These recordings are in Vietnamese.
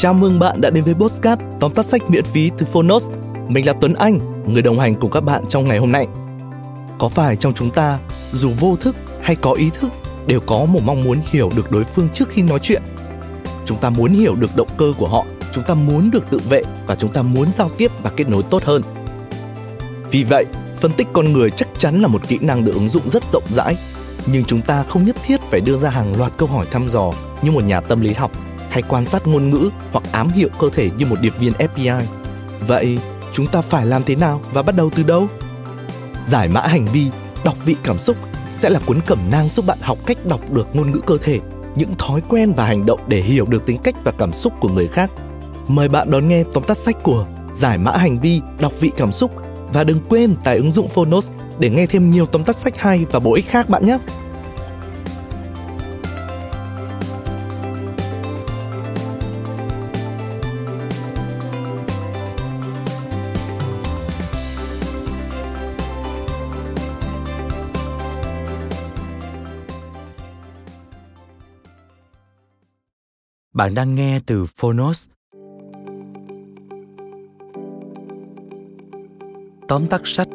Chào mừng bạn đã đến với Postcard tóm tắt sách miễn phí từ Phonos. Mình là Tuấn Anh, người đồng hành cùng các bạn trong ngày hôm nay. Có phải trong chúng ta, dù vô thức hay có ý thức, đều có một mong muốn hiểu được đối phương trước khi nói chuyện? Chúng ta muốn hiểu được động cơ của họ, chúng ta muốn được tự vệ và chúng ta muốn giao tiếp và kết nối tốt hơn. Vì vậy, phân tích con người chắc chắn là một kỹ năng được ứng dụng rất rộng rãi, nhưng chúng ta không nhất thiết phải đưa ra hàng loạt câu hỏi thăm dò như một nhà tâm lý học hay quan sát ngôn ngữ hoặc ám hiệu cơ thể như một điệp viên FBI. Vậy, chúng ta phải làm thế nào và bắt đầu từ đâu? Giải mã hành vi, đọc vị cảm xúc sẽ là cuốn cẩm nang giúp bạn học cách đọc được ngôn ngữ cơ thể, những thói quen và hành động để hiểu được tính cách và cảm xúc của người khác. Mời bạn đón nghe tóm tắt sách của Giải mã hành vi, đọc vị cảm xúc và đừng quên tải ứng dụng Phonos để nghe thêm nhiều tóm tắt sách hay và bổ ích khác bạn nhé. Bạn đang nghe từ Phonos. Tóm tắt sách,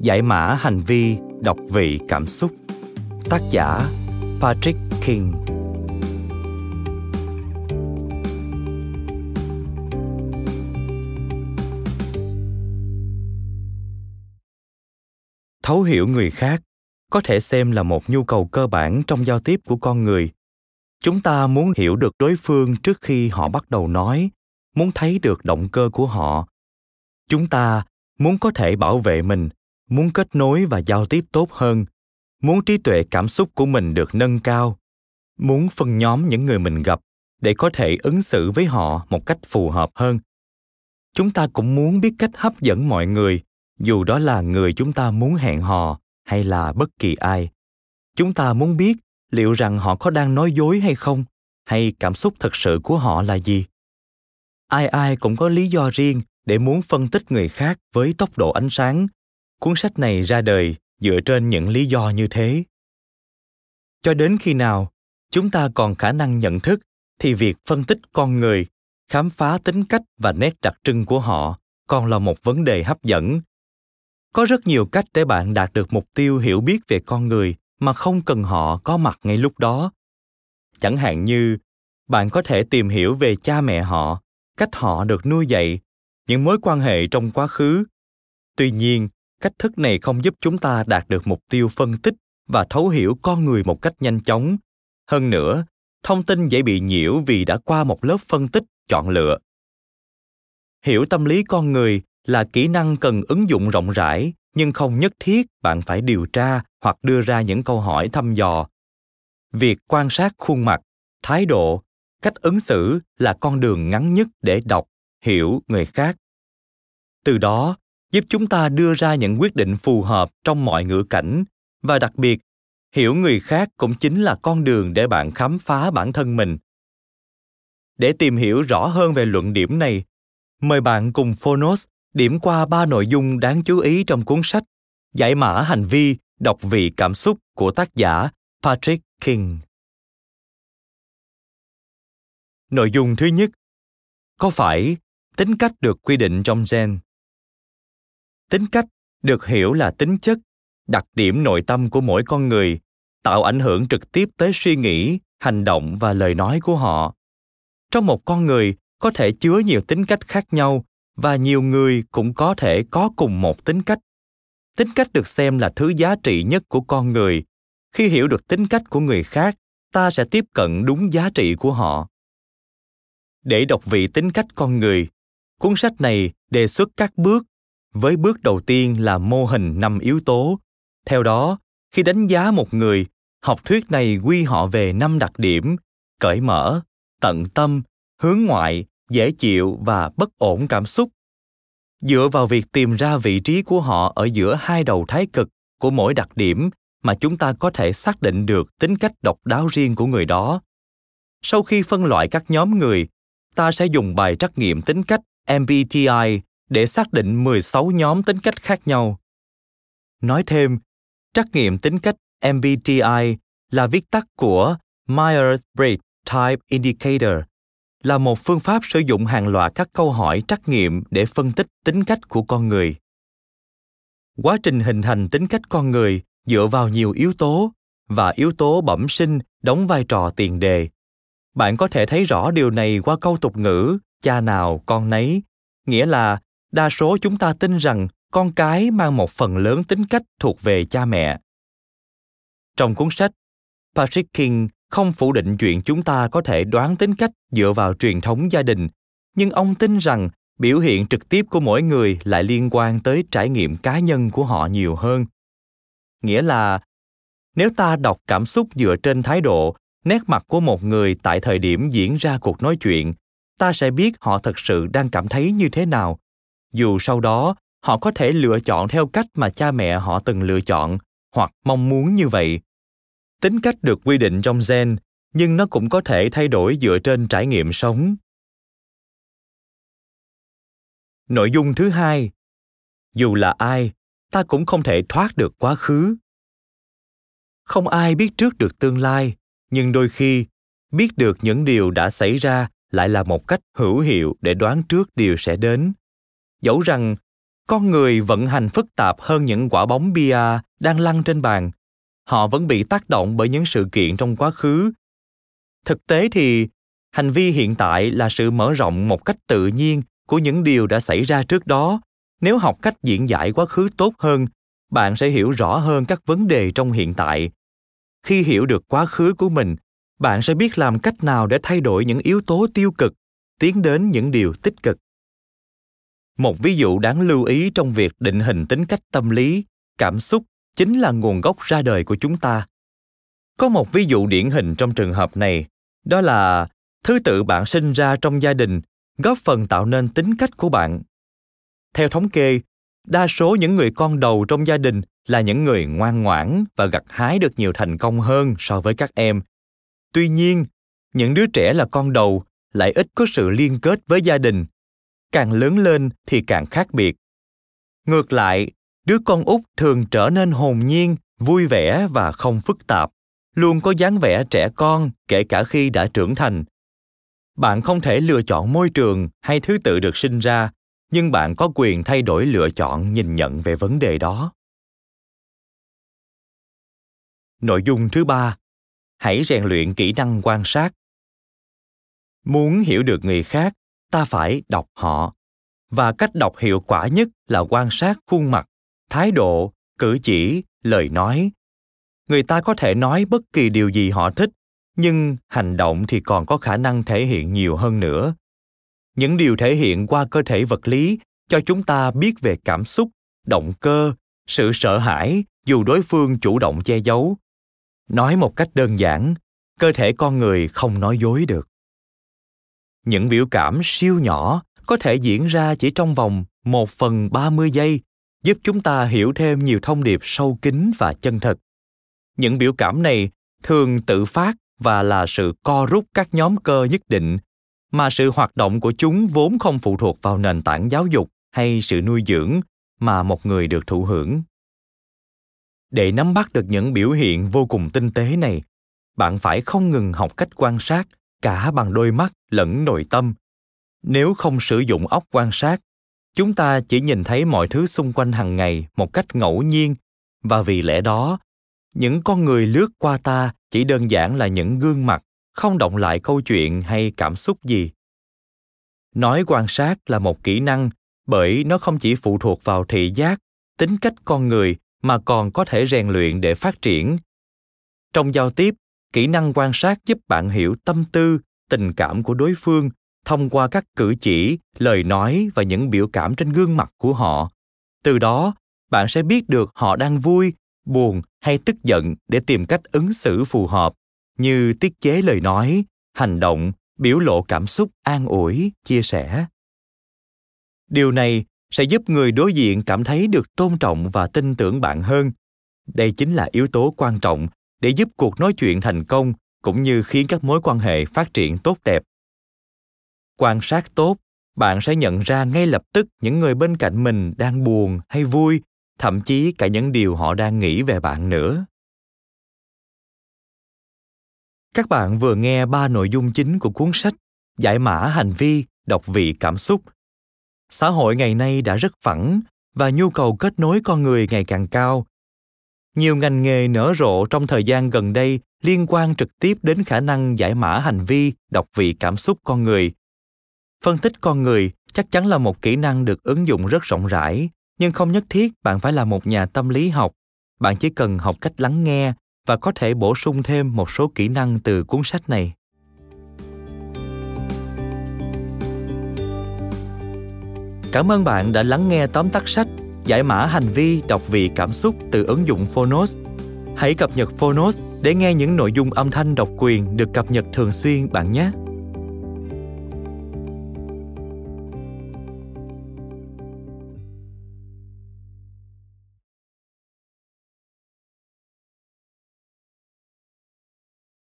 Giải mã hành vi, đọc vị cảm xúc. Tác giả, Patrick King. Thấu hiểu người khác có thể xem là một nhu cầu cơ bản trong giao tiếp của con người chúng ta muốn hiểu được đối phương trước khi họ bắt đầu nói, muốn thấy được động cơ của họ. Chúng ta muốn có thể bảo vệ mình, muốn kết nối và giao tiếp tốt hơn, muốn trí tuệ cảm xúc của mình được nâng cao, muốn phân nhóm những người mình gặp để có thể ứng xử với họ một cách phù hợp hơn. Chúng ta cũng muốn biết cách hấp dẫn mọi người, dù đó là người chúng ta muốn hẹn hò hay là bất kỳ ai. Chúng ta muốn biết liệu rằng họ có đang nói dối hay không, hay cảm xúc thật sự của họ là gì? Ai ai cũng có lý do riêng để muốn phân tích người khác với tốc độ ánh sáng. Cuốn sách này ra đời dựa trên những lý do như thế. Cho đến khi nào chúng ta còn khả năng nhận thức thì việc phân tích con người, khám phá tính cách và nét đặc trưng của họ còn là một vấn đề hấp dẫn. Có rất nhiều cách để bạn đạt được mục tiêu hiểu biết về con người mà không cần họ có mặt ngay lúc đó. Chẳng hạn như, bạn có thể tìm hiểu về cha mẹ họ, cách họ được nuôi dạy, những mối quan hệ trong quá khứ. Tuy nhiên, cách thức này không giúp chúng ta đạt được mục tiêu phân tích và thấu hiểu con người một cách nhanh chóng. Hơn nữa, thông tin dễ bị nhiễu vì đã qua một lớp phân tích, chọn lựa. Hiểu tâm lý con người là kỹ năng cần ứng dụng rộng rãi nhưng không nhất thiết bạn phải điều tra hoặc đưa ra những câu hỏi thăm dò. Việc quan sát khuôn mặt, thái độ, cách ứng xử là con đường ngắn nhất để đọc, hiểu người khác. Từ đó, giúp chúng ta đưa ra những quyết định phù hợp trong mọi ngữ cảnh. Và đặc biệt, hiểu người khác cũng chính là con đường để bạn khám phá bản thân mình. Để tìm hiểu rõ hơn về luận điểm này, mời bạn cùng phonos điểm qua ba nội dung đáng chú ý trong cuốn sách Giải mã hành vi, đọc vị cảm xúc của tác giả Patrick King. Nội dung thứ nhất Có phải tính cách được quy định trong gen? Tính cách được hiểu là tính chất, đặc điểm nội tâm của mỗi con người, tạo ảnh hưởng trực tiếp tới suy nghĩ, hành động và lời nói của họ. Trong một con người có thể chứa nhiều tính cách khác nhau và nhiều người cũng có thể có cùng một tính cách. Tính cách được xem là thứ giá trị nhất của con người. Khi hiểu được tính cách của người khác, ta sẽ tiếp cận đúng giá trị của họ. Để đọc vị tính cách con người, cuốn sách này đề xuất các bước, với bước đầu tiên là mô hình năm yếu tố. Theo đó, khi đánh giá một người, học thuyết này quy họ về năm đặc điểm, cởi mở, tận tâm, hướng ngoại dễ chịu và bất ổn cảm xúc dựa vào việc tìm ra vị trí của họ ở giữa hai đầu thái cực của mỗi đặc điểm mà chúng ta có thể xác định được tính cách độc đáo riêng của người đó. Sau khi phân loại các nhóm người, ta sẽ dùng bài trắc nghiệm tính cách MBTI để xác định 16 nhóm tính cách khác nhau. Nói thêm, trắc nghiệm tính cách MBTI là viết tắt của Myers-Briggs Type Indicator, là một phương pháp sử dụng hàng loạt các câu hỏi trắc nghiệm để phân tích tính cách của con người. Quá trình hình thành tính cách con người dựa vào nhiều yếu tố và yếu tố bẩm sinh đóng vai trò tiền đề. Bạn có thể thấy rõ điều này qua câu tục ngữ cha nào, con nấy nghĩa là đa số chúng ta tin rằng con cái mang một phần lớn tính cách thuộc về cha mẹ. Trong cuốn sách patrick king không phủ định chuyện chúng ta có thể đoán tính cách dựa vào truyền thống gia đình, nhưng ông tin rằng biểu hiện trực tiếp của mỗi người lại liên quan tới trải nghiệm cá nhân của họ nhiều hơn. Nghĩa là, nếu ta đọc cảm xúc dựa trên thái độ, nét mặt của một người tại thời điểm diễn ra cuộc nói chuyện, ta sẽ biết họ thật sự đang cảm thấy như thế nào. Dù sau đó, họ có thể lựa chọn theo cách mà cha mẹ họ từng lựa chọn, hoặc mong muốn như vậy tính cách được quy định trong gen, nhưng nó cũng có thể thay đổi dựa trên trải nghiệm sống. Nội dung thứ hai, dù là ai, ta cũng không thể thoát được quá khứ. Không ai biết trước được tương lai, nhưng đôi khi, biết được những điều đã xảy ra lại là một cách hữu hiệu để đoán trước điều sẽ đến. Dẫu rằng, con người vận hành phức tạp hơn những quả bóng bia đang lăn trên bàn họ vẫn bị tác động bởi những sự kiện trong quá khứ. Thực tế thì, hành vi hiện tại là sự mở rộng một cách tự nhiên của những điều đã xảy ra trước đó. Nếu học cách diễn giải quá khứ tốt hơn, bạn sẽ hiểu rõ hơn các vấn đề trong hiện tại. Khi hiểu được quá khứ của mình, bạn sẽ biết làm cách nào để thay đổi những yếu tố tiêu cực, tiến đến những điều tích cực. Một ví dụ đáng lưu ý trong việc định hình tính cách tâm lý, cảm xúc chính là nguồn gốc ra đời của chúng ta. Có một ví dụ điển hình trong trường hợp này, đó là thứ tự bạn sinh ra trong gia đình góp phần tạo nên tính cách của bạn. Theo thống kê, đa số những người con đầu trong gia đình là những người ngoan ngoãn và gặt hái được nhiều thành công hơn so với các em. Tuy nhiên, những đứa trẻ là con đầu lại ít có sự liên kết với gia đình, càng lớn lên thì càng khác biệt. Ngược lại đứa con út thường trở nên hồn nhiên, vui vẻ và không phức tạp. Luôn có dáng vẻ trẻ con, kể cả khi đã trưởng thành. Bạn không thể lựa chọn môi trường hay thứ tự được sinh ra, nhưng bạn có quyền thay đổi lựa chọn nhìn nhận về vấn đề đó. Nội dung thứ ba, hãy rèn luyện kỹ năng quan sát. Muốn hiểu được người khác, ta phải đọc họ. Và cách đọc hiệu quả nhất là quan sát khuôn mặt thái độ cử chỉ lời nói. Người ta có thể nói bất kỳ điều gì họ thích nhưng hành động thì còn có khả năng thể hiện nhiều hơn nữa. Những điều thể hiện qua cơ thể vật lý cho chúng ta biết về cảm xúc động cơ sự sợ hãi dù đối phương chủ động che giấu. Nói một cách đơn giản cơ thể con người không nói dối được. Những biểu cảm siêu nhỏ có thể diễn ra chỉ trong vòng một phần ba mươi giây, giúp chúng ta hiểu thêm nhiều thông điệp sâu kín và chân thật. Những biểu cảm này thường tự phát và là sự co rút các nhóm cơ nhất định, mà sự hoạt động của chúng vốn không phụ thuộc vào nền tảng giáo dục hay sự nuôi dưỡng mà một người được thụ hưởng. Để nắm bắt được những biểu hiện vô cùng tinh tế này, bạn phải không ngừng học cách quan sát cả bằng đôi mắt lẫn nội tâm nếu không sử dụng óc quan sát chúng ta chỉ nhìn thấy mọi thứ xung quanh hàng ngày một cách ngẫu nhiên, và vì lẽ đó, những con người lướt qua ta chỉ đơn giản là những gương mặt, không động lại câu chuyện hay cảm xúc gì. Nói quan sát là một kỹ năng, bởi nó không chỉ phụ thuộc vào thị giác, tính cách con người mà còn có thể rèn luyện để phát triển. Trong giao tiếp, kỹ năng quan sát giúp bạn hiểu tâm tư, tình cảm của đối phương thông qua các cử chỉ, lời nói và những biểu cảm trên gương mặt của họ. Từ đó, bạn sẽ biết được họ đang vui, buồn hay tức giận để tìm cách ứng xử phù hợp, như tiết chế lời nói, hành động, biểu lộ cảm xúc an ủi, chia sẻ. Điều này sẽ giúp người đối diện cảm thấy được tôn trọng và tin tưởng bạn hơn. Đây chính là yếu tố quan trọng để giúp cuộc nói chuyện thành công, cũng như khiến các mối quan hệ phát triển tốt đẹp quan sát tốt, bạn sẽ nhận ra ngay lập tức những người bên cạnh mình đang buồn hay vui, thậm chí cả những điều họ đang nghĩ về bạn nữa. Các bạn vừa nghe ba nội dung chính của cuốn sách giải mã hành vi, đọc vị cảm xúc. Xã hội ngày nay đã rất phẳng và nhu cầu kết nối con người ngày càng cao. Nhiều ngành nghề nở rộ trong thời gian gần đây liên quan trực tiếp đến khả năng giải mã hành vi, đọc vị cảm xúc con người phân tích con người chắc chắn là một kỹ năng được ứng dụng rất rộng rãi, nhưng không nhất thiết bạn phải là một nhà tâm lý học. Bạn chỉ cần học cách lắng nghe và có thể bổ sung thêm một số kỹ năng từ cuốn sách này. Cảm ơn bạn đã lắng nghe tóm tắt sách giải mã hành vi đọc vị cảm xúc từ ứng dụng phonos. Hãy cập nhật phonos để nghe những nội dung âm thanh độc quyền được cập nhật thường xuyên bạn nhé.